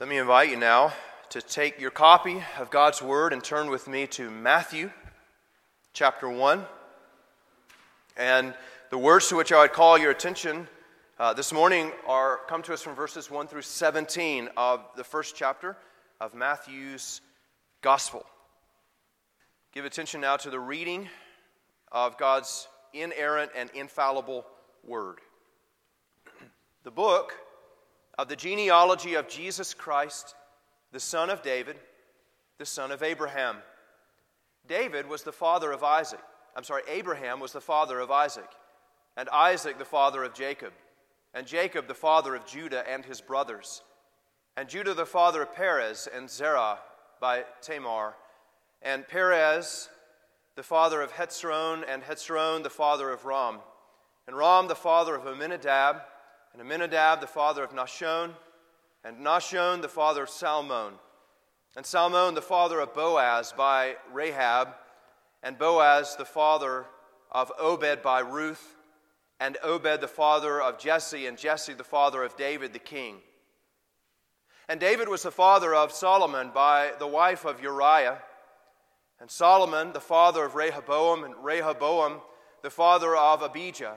Let me invite you now to take your copy of God's Word and turn with me to Matthew chapter 1. And the words to which I would call your attention uh, this morning are come to us from verses 1 through 17 of the first chapter of Matthew's Gospel. Give attention now to the reading of God's inerrant and infallible Word. The book of the genealogy of Jesus Christ, the son of David, the son of Abraham. David was the father of Isaac. I'm sorry, Abraham was the father of Isaac, and Isaac the father of Jacob, and Jacob the father of Judah and his brothers, and Judah the father of Perez and Zerah by Tamar, and Perez the father of Hezron, and Hezron the father of Ram, and Ram the father of Amminadab, and Amminadab the father of Nahshon, and Nahshon the father of Salmon, and Salmon the father of Boaz by Rahab, and Boaz the father of Obed by Ruth, and Obed the father of Jesse, and Jesse the father of David the king. And David was the father of Solomon by the wife of Uriah, and Solomon the father of Rehoboam, and Rehoboam the father of Abijah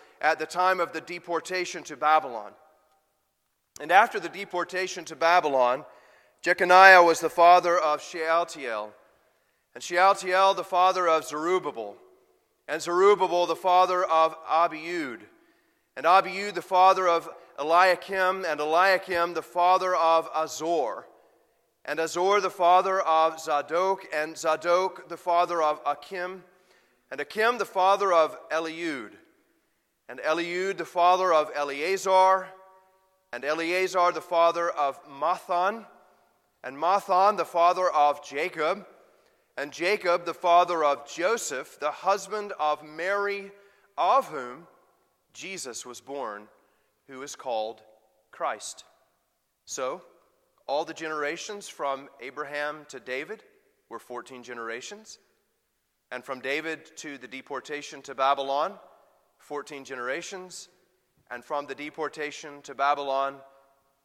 at the time of the deportation to Babylon. And after the deportation to Babylon, Jeconiah was the father of Shealtiel, and Shealtiel the father of Zerubbabel, and Zerubbabel the father of Abiud, and Abiud the father of Eliakim, and Eliakim the father of Azor, and Azor the father of Zadok, and Zadok the father of Akim, and Akim the father of Eliud, and Eliud the father of Eleazar, and Eleazar the father of Matthan, and Matthan the father of Jacob, and Jacob the father of Joseph, the husband of Mary, of whom Jesus was born, who is called Christ. So, all the generations from Abraham to David were 14 generations, and from David to the deportation to Babylon, 14 generations, and from the deportation to Babylon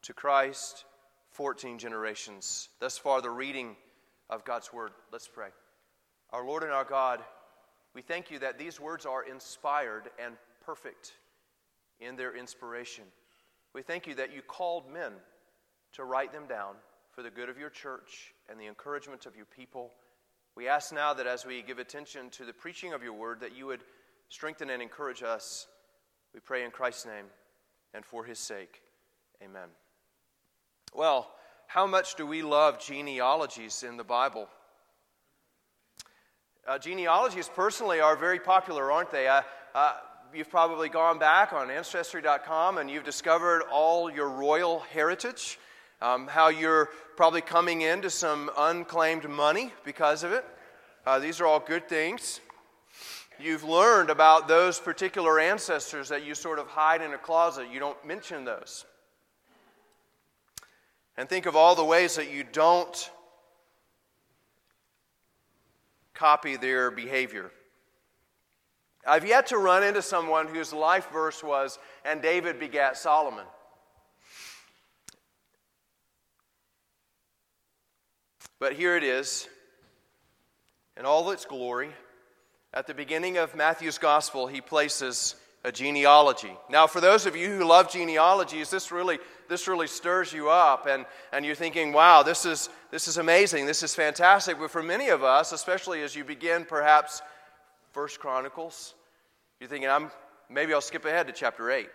to Christ, 14 generations. Thus far, the reading of God's Word. Let's pray. Our Lord and our God, we thank you that these words are inspired and perfect in their inspiration. We thank you that you called men to write them down for the good of your church and the encouragement of your people. We ask now that as we give attention to the preaching of your word, that you would strengthen and encourage us. We pray in Christ's name and for his sake. Amen. Well, how much do we love genealogies in the Bible? Uh, genealogies personally are very popular, aren't they? Uh, uh, you've probably gone back on Ancestry.com and you've discovered all your royal heritage, um, how you're probably coming into some unclaimed money because of it. Uh, these are all good things. You've learned about those particular ancestors that you sort of hide in a closet. You don't mention those. And think of all the ways that you don't copy their behavior. I've yet to run into someone whose life verse was, and David begat Solomon. But here it is in all its glory. At the beginning of Matthew's gospel, he places a genealogy. Now, for those of you who love genealogies, this really, this really stirs you up, and, and you're thinking, wow, this is, this is amazing, this is fantastic. But for many of us, especially as you begin perhaps First Chronicles, you're thinking, I'm, maybe I'll skip ahead to chapter 8.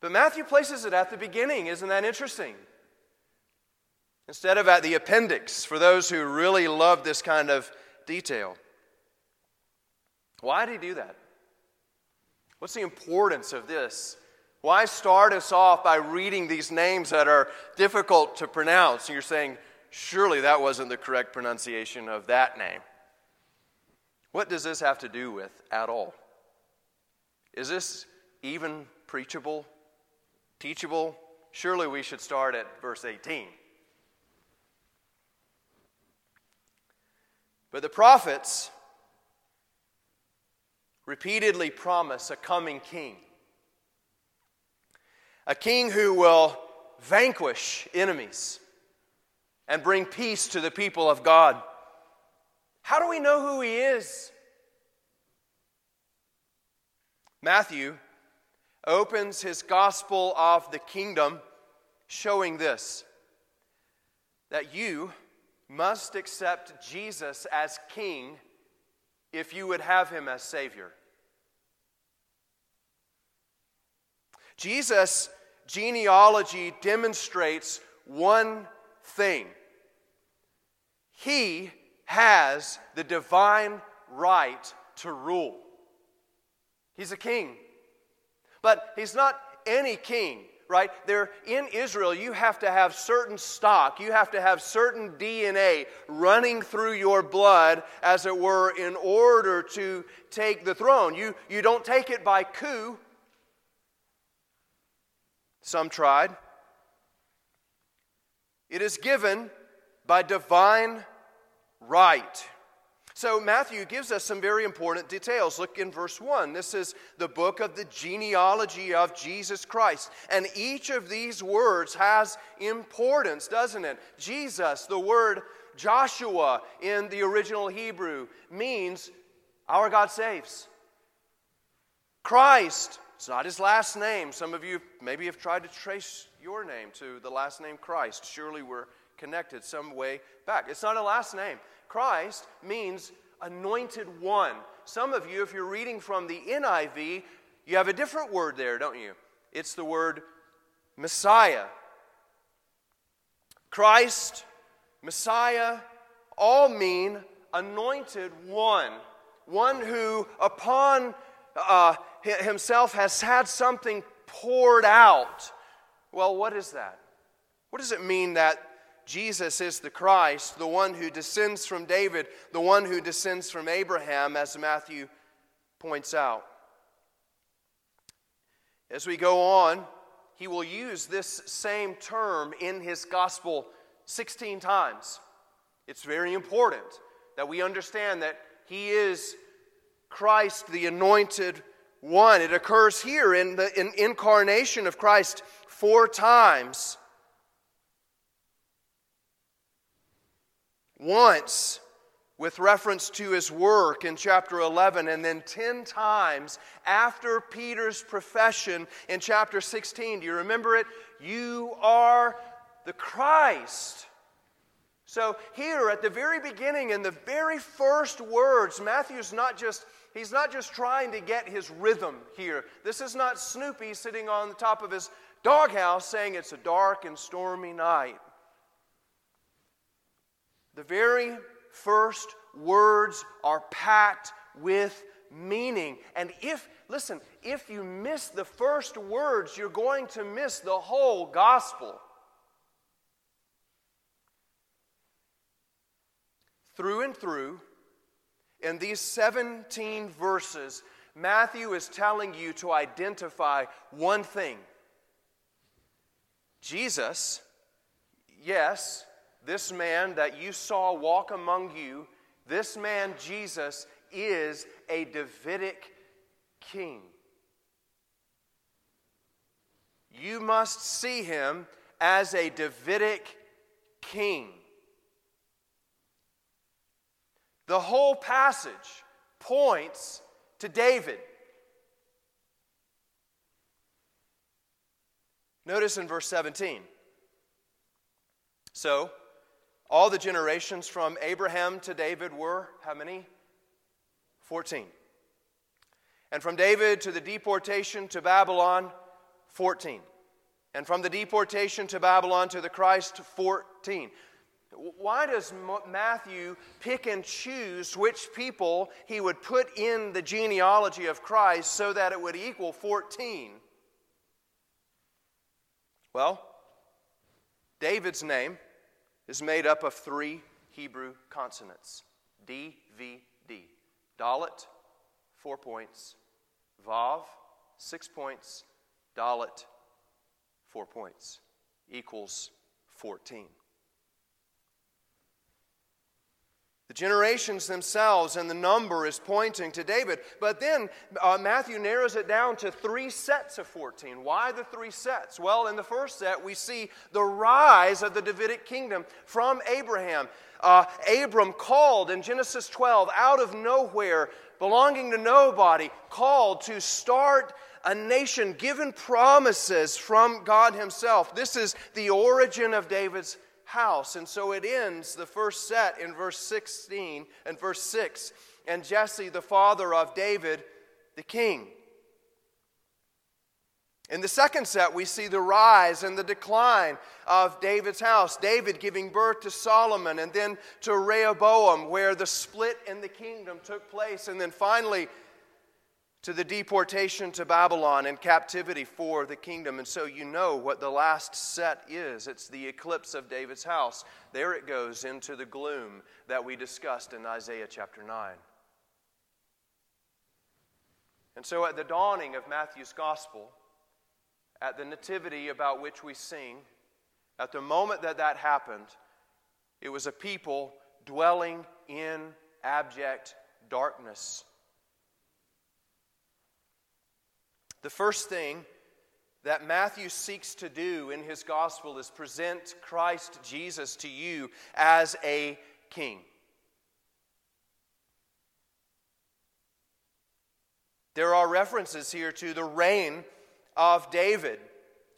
But Matthew places it at the beginning. Isn't that interesting? Instead of at the appendix, for those who really love this kind of detail. Why did he do that? What's the importance of this? Why start us off by reading these names that are difficult to pronounce? And you're saying, surely that wasn't the correct pronunciation of that name. What does this have to do with at all? Is this even preachable, teachable? Surely we should start at verse 18. But the prophets repeatedly promise a coming king, a king who will vanquish enemies and bring peace to the people of God. How do we know who he is? Matthew opens his gospel of the kingdom showing this that you must accept Jesus as king if you would have him as savior. Jesus' genealogy demonstrates one thing he has the divine right to rule. He's a king. But he's not any king, right? There in Israel, you have to have certain stock, you have to have certain DNA running through your blood, as it were, in order to take the throne. You, you don't take it by coup. Some tried. It is given by divine right. So, Matthew gives us some very important details. Look in verse 1. This is the book of the genealogy of Jesus Christ. And each of these words has importance, doesn't it? Jesus, the word Joshua in the original Hebrew, means our God saves. Christ, it's not his last name. Some of you maybe have tried to trace your name to the last name Christ. Surely we're connected some way back. It's not a last name. Christ means anointed one. Some of you, if you're reading from the NIV, you have a different word there, don't you? It's the word Messiah. Christ, Messiah, all mean anointed one. One who, upon uh, himself, has had something poured out. Well, what is that? What does it mean that Jesus is the Christ, the one who descends from David, the one who descends from Abraham, as Matthew points out. As we go on, he will use this same term in his gospel 16 times. It's very important that we understand that he is Christ, the anointed one. It occurs here in the in incarnation of Christ four times. Once with reference to his work in chapter 11, and then 10 times after Peter's profession in chapter 16. Do you remember it? You are the Christ. So, here at the very beginning, in the very first words, Matthew's not just. He's not just trying to get his rhythm here. This is not Snoopy sitting on the top of his doghouse saying it's a dark and stormy night. The very first words are packed with meaning. And if, listen, if you miss the first words, you're going to miss the whole gospel. Through and through, in these 17 verses, Matthew is telling you to identify one thing Jesus, yes, this man that you saw walk among you, this man, Jesus, is a Davidic king. You must see him as a Davidic king. The whole passage points to David. Notice in verse 17. So, all the generations from Abraham to David were how many? 14. And from David to the deportation to Babylon, 14. And from the deportation to Babylon to the Christ, 14. Why does Matthew pick and choose which people he would put in the genealogy of Christ so that it would equal 14? Well, David's name is made up of three Hebrew consonants D, V, D. Dalet, four points. Vav, six points. Dalet, four points. Equals 14. The generations themselves and the number is pointing to David. But then uh, Matthew narrows it down to three sets of 14. Why the three sets? Well, in the first set, we see the rise of the Davidic kingdom from Abraham. Uh, Abram called in Genesis 12 out of nowhere, belonging to nobody, called to start a nation given promises from God Himself. This is the origin of David's house. And so it ends the first set in verse 16 and verse 6. And Jesse, the father of David, the king. In the second set, we see the rise and the decline of David's house. David giving birth to Solomon and then to Rehoboam, where the split in the kingdom took place. And then finally, to the deportation to Babylon and captivity for the kingdom. And so you know what the last set is it's the eclipse of David's house. There it goes into the gloom that we discussed in Isaiah chapter 9. And so at the dawning of Matthew's gospel, at the nativity about which we sing, at the moment that that happened, it was a people dwelling in abject darkness The first thing that Matthew seeks to do in his gospel is present Christ Jesus to you as a king. There are references here to the reign of David.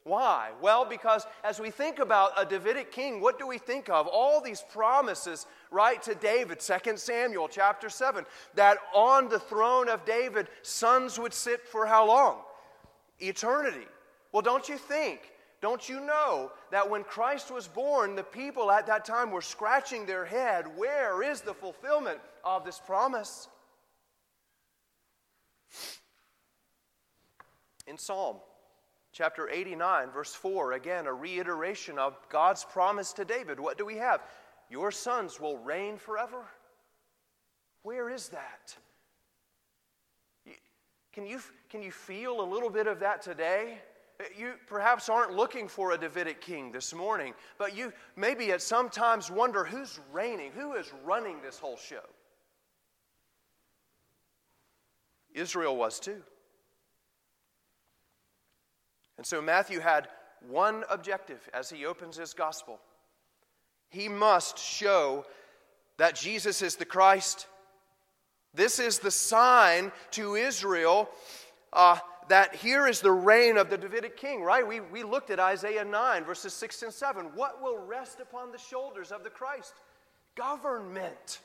Why? Well, because as we think about a Davidic king, what do we think of? All these promises right to David, 2 Samuel chapter 7, that on the throne of David, sons would sit for how long? Eternity. Well, don't you think, don't you know that when Christ was born, the people at that time were scratching their head, where is the fulfillment of this promise? In Psalm chapter 89, verse 4, again, a reiteration of God's promise to David. What do we have? Your sons will reign forever. Where is that? Can you, can you feel a little bit of that today? You perhaps aren't looking for a Davidic king this morning, but you maybe at some times wonder who's reigning, who is running this whole show. Israel was too. And so Matthew had one objective as he opens his gospel. He must show that Jesus is the Christ this is the sign to Israel uh, that here is the reign of the Davidic king, right? We, we looked at Isaiah 9, verses 6 and 7. What will rest upon the shoulders of the Christ? Government.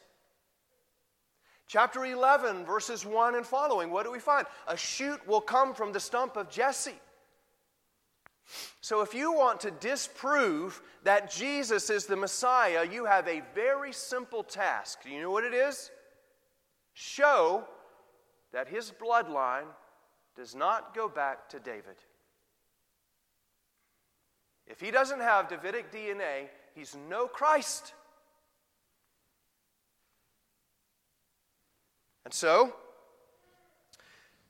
Chapter 11, verses 1 and following, what do we find? A shoot will come from the stump of Jesse. So, if you want to disprove that Jesus is the Messiah, you have a very simple task. Do you know what it is? Show that his bloodline does not go back to David. If he doesn't have Davidic DNA, he's no Christ. And so,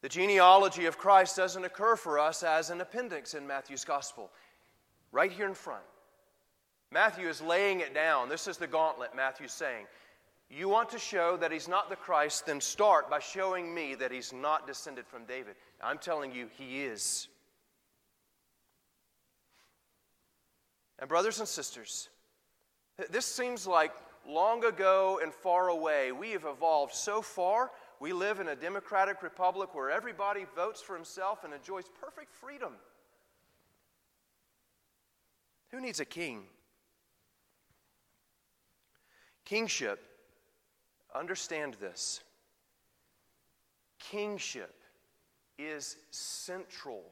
the genealogy of Christ doesn't occur for us as an appendix in Matthew's gospel. Right here in front. Matthew is laying it down. This is the gauntlet Matthew's saying. You want to show that he's not the Christ, then start by showing me that he's not descended from David. I'm telling you, he is. And, brothers and sisters, this seems like long ago and far away. We have evolved so far. We live in a democratic republic where everybody votes for himself and enjoys perfect freedom. Who needs a king? Kingship Understand this kingship is central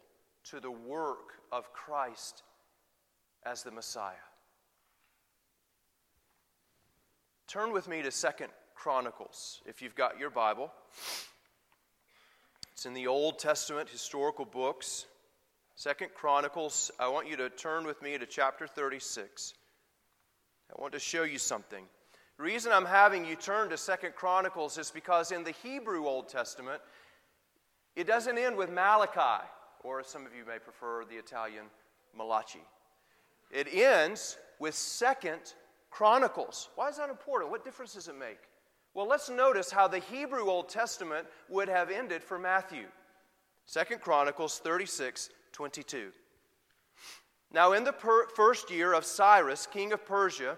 to the work of Christ as the Messiah. Turn with me to Second Chronicles if you've got your Bible. It's in the Old Testament historical books. Second Chronicles, I want you to turn with me to chapter 36. I want to show you something. The reason I'm having you turn to Second Chronicles is because in the Hebrew Old Testament, it doesn't end with Malachi, or some of you may prefer the Italian Malachi. It ends with Second Chronicles. Why is that important? What difference does it make? Well, let's notice how the Hebrew Old Testament would have ended for Matthew. Second Chronicles 36 22. Now, in the per- first year of Cyrus, king of Persia,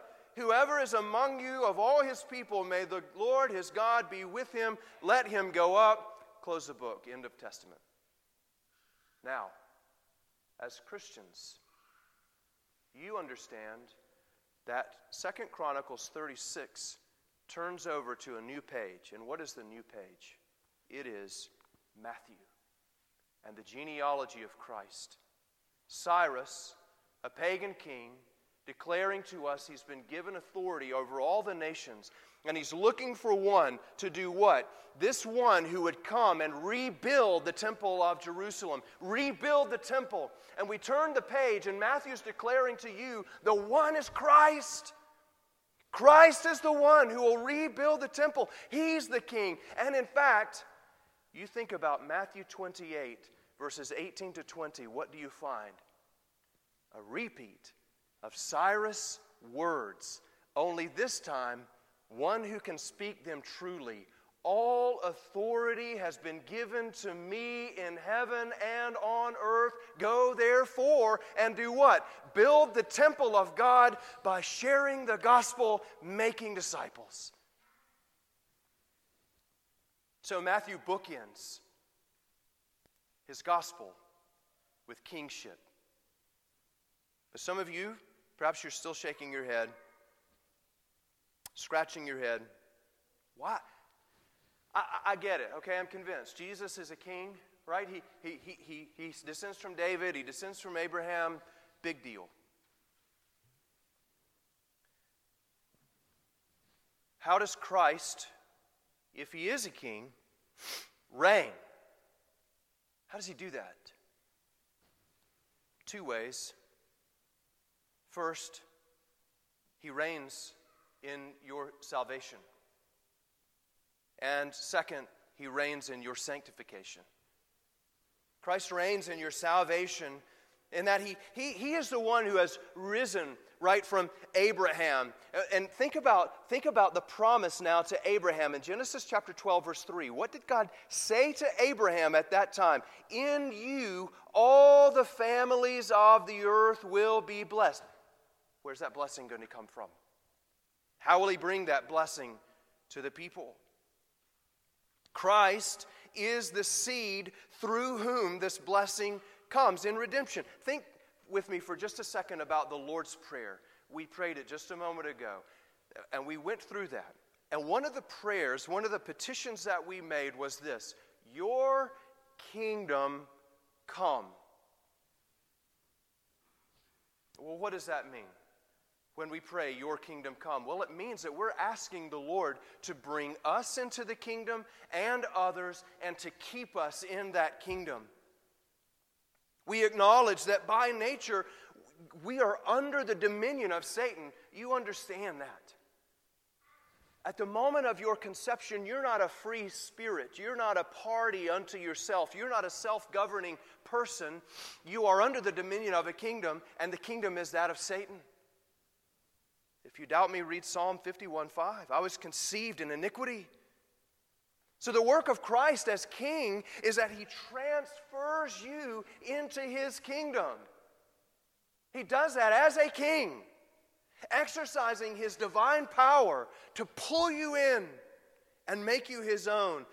Whoever is among you of all his people, may the Lord his God be with him. Let him go up. Close the book. End of Testament. Now, as Christians, you understand that Second Chronicles 36 turns over to a new page. And what is the new page? It is Matthew and the genealogy of Christ. Cyrus, a pagan king, declaring to us he's been given authority over all the nations. And he's looking for one to do what? This one who would come and rebuild the temple of Jerusalem, rebuild the temple. And we turn the page, and Matthew's declaring to you the one is Christ. Christ is the one who will rebuild the temple. He's the king. And in fact, you think about Matthew 28, verses 18 to 20, what do you find? A repeat of Cyrus' words, only this time, one who can speak them truly. All authority has been given to me in heaven and on earth. Go therefore and do what? Build the temple of God by sharing the gospel, making disciples. So Matthew bookends his gospel with kingship. But some of you Perhaps you're still shaking your head, scratching your head. Why? I, I, get it, okay? I'm convinced. Jesus is a king, right? He, he, he, he, he descends from David, he descends from Abraham. Big deal. How does Christ, if he is a king, reign? How does he do that? Two ways. First, he reigns in your salvation. And second, he reigns in your sanctification. Christ reigns in your salvation in that he, he, he is the one who has risen right from Abraham. Uh, and think about, think about the promise now to Abraham in Genesis chapter 12, verse 3. What did God say to Abraham at that time? In you, all the families of the earth will be blessed. Where's that blessing going to come from? How will he bring that blessing to the people? Christ is the seed through whom this blessing comes in redemption. Think with me for just a second about the Lord's Prayer. We prayed it just a moment ago, and we went through that. And one of the prayers, one of the petitions that we made was this Your kingdom come. Well, what does that mean? When we pray, Your kingdom come? Well, it means that we're asking the Lord to bring us into the kingdom and others and to keep us in that kingdom. We acknowledge that by nature we are under the dominion of Satan. You understand that. At the moment of your conception, you're not a free spirit. You're not a party unto yourself. You're not a self governing person. You are under the dominion of a kingdom, and the kingdom is that of Satan. If you doubt me, read Psalm 51 5. I was conceived in iniquity. So, the work of Christ as king is that he transfers you into his kingdom. He does that as a king, exercising his divine power to pull you in and make you his own.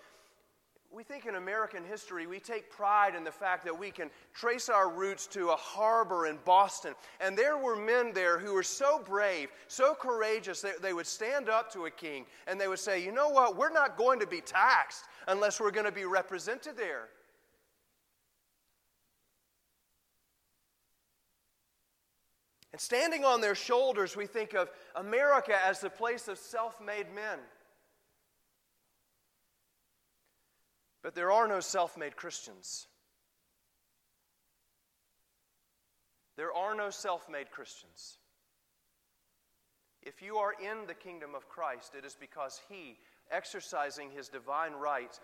We think in American history, we take pride in the fact that we can trace our roots to a harbor in Boston. And there were men there who were so brave, so courageous, that they would stand up to a king and they would say, You know what? We're not going to be taxed unless we're going to be represented there. And standing on their shoulders, we think of America as the place of self made men. But there are no self made Christians. There are no self made Christians. If you are in the kingdom of Christ, it is because He, exercising His divine right,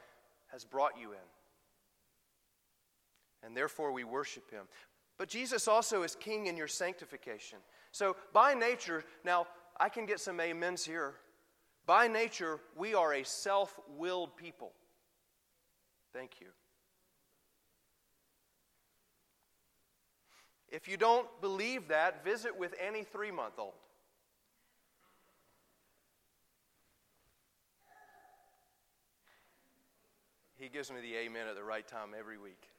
has brought you in. And therefore we worship Him. But Jesus also is King in your sanctification. So, by nature, now I can get some amens here. By nature, we are a self willed people. Thank you. If you don't believe that, visit with any three month old. He gives me the amen at the right time every week.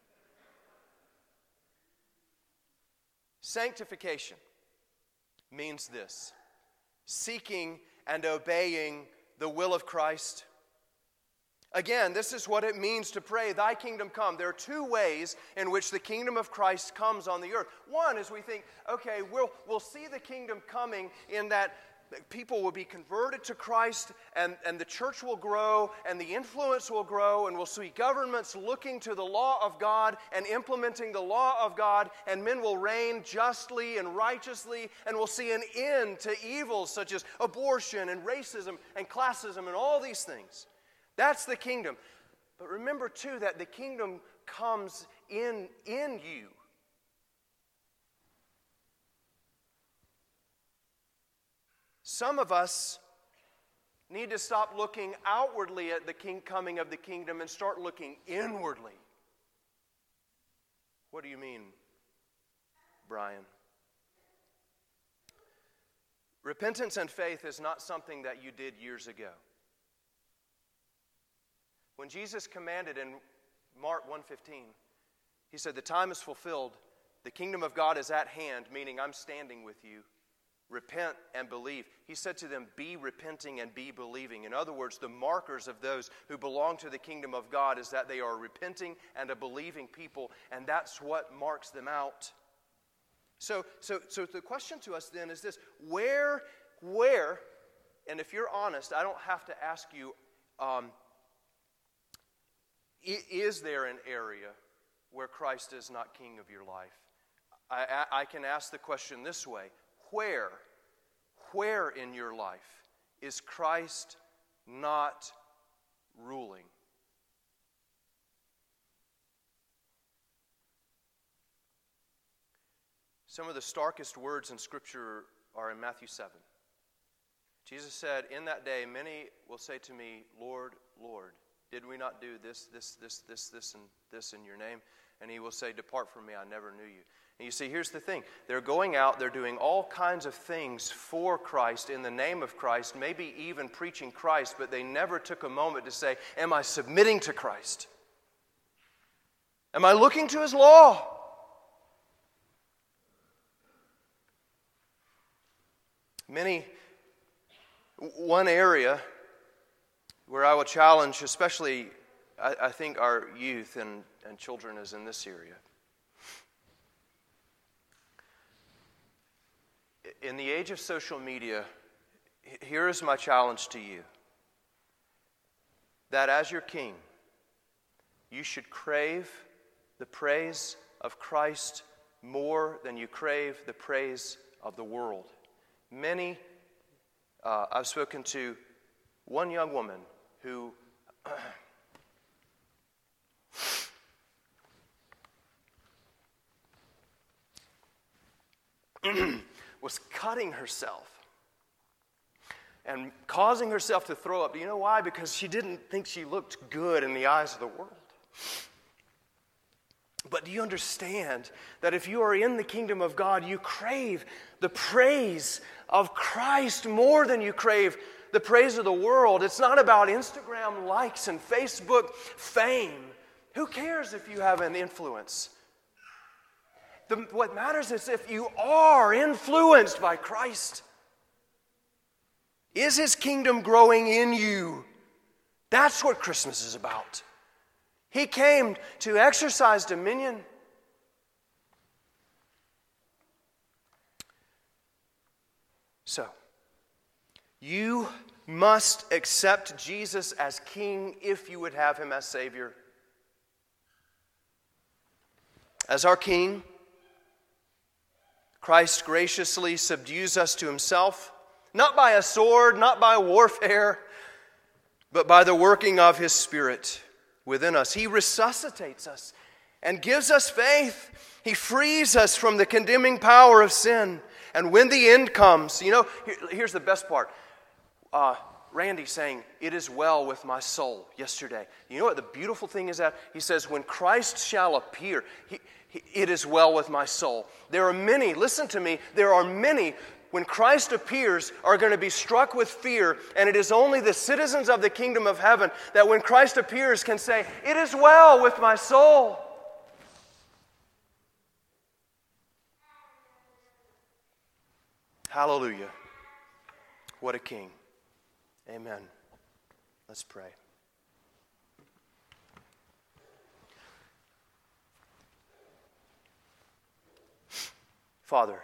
Sanctification means this seeking and obeying the will of Christ Again, this is what it means to pray, Thy kingdom come. There are two ways in which the kingdom of Christ comes on the earth. One is we think, okay, we'll, we'll see the kingdom coming in that people will be converted to Christ and, and the church will grow and the influence will grow, and we'll see governments looking to the law of God and implementing the law of God, and men will reign justly and righteously, and we'll see an end to evils such as abortion and racism and classism and all these things. That's the kingdom. But remember, too, that the kingdom comes in, in you. Some of us need to stop looking outwardly at the king coming of the kingdom and start looking inwardly. What do you mean, Brian? Repentance and faith is not something that you did years ago. When Jesus commanded in Mark 1:15, he said, "The time is fulfilled. The kingdom of God is at hand, meaning I'm standing with you. Repent and believe." He said to them, "Be repenting and be believing." In other words, the markers of those who belong to the kingdom of God is that they are repenting and a believing people, and that's what marks them out. So, so, so the question to us then is this: Where, where, and if you're honest, I don't have to ask you. Um, is there an area where Christ is not king of your life? I, I, can ask the question this way Where, where in your life is Christ not ruling? Some of the starkest words in Scripture are in Matthew 7. Jesus said, In that day, many will say to me, Lord, Lord. Did we not do this, this, this, this, this, and this in your name? And he will say, Depart from me, I never knew you. And you see, here's the thing they're going out, they're doing all kinds of things for Christ in the name of Christ, maybe even preaching Christ, but they never took a moment to say, Am I submitting to Christ? Am I looking to his law? Many, one area where I will challenge, especially, I, I think, our youth and, and children, is in this area. In the age of social media, here is my challenge to you that as your king, you should crave the praise of Christ more than you crave the praise of the world. Many, uh, I've spoken to one young woman who was cutting herself and causing herself to throw up. Do you know why? Because she didn't think she looked good in the eyes of the world. But do you understand that if you are in the kingdom of God, you crave the praise of Christ more than you crave the praise of the world? It's not about Instagram likes and Facebook fame. Who cares if you have an influence? The, what matters is if you are influenced by Christ. Is his kingdom growing in you? That's what Christmas is about. He came to exercise dominion. So, you must accept Jesus as King if you would have him as Savior. As our King, Christ graciously subdues us to himself, not by a sword, not by warfare, but by the working of his Spirit within us. He resuscitates us and gives us faith. He frees us from the condemning power of sin. And when the end comes, you know, here, here's the best part. Uh, Randy saying, It is well with my soul yesterday. You know what the beautiful thing is that? He says, When Christ shall appear, he, he, it is well with my soul. There are many, listen to me, there are many when Christ appears, are going to be struck with fear, and it is only the citizens of the kingdom of heaven that when Christ appears can say, It is well with my soul. Hallelujah. What a king. Amen. Let's pray. Father,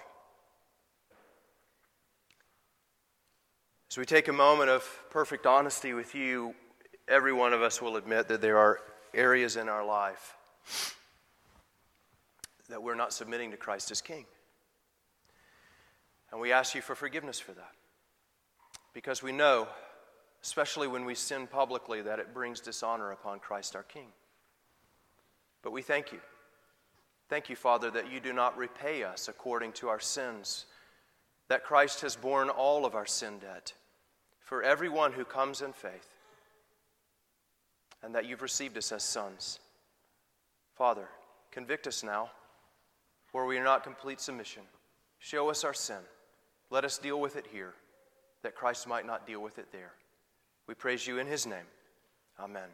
As we take a moment of perfect honesty with you, every one of us will admit that there are areas in our life that we're not submitting to Christ as King. And we ask you for forgiveness for that. Because we know, especially when we sin publicly, that it brings dishonor upon Christ our King. But we thank you. Thank you, Father, that you do not repay us according to our sins, that Christ has borne all of our sin debt for everyone who comes in faith, and that you've received us as sons. Father, convict us now where we are not complete submission. Show us our sin. Let us deal with it here, that Christ might not deal with it there. We praise you in his name. Amen.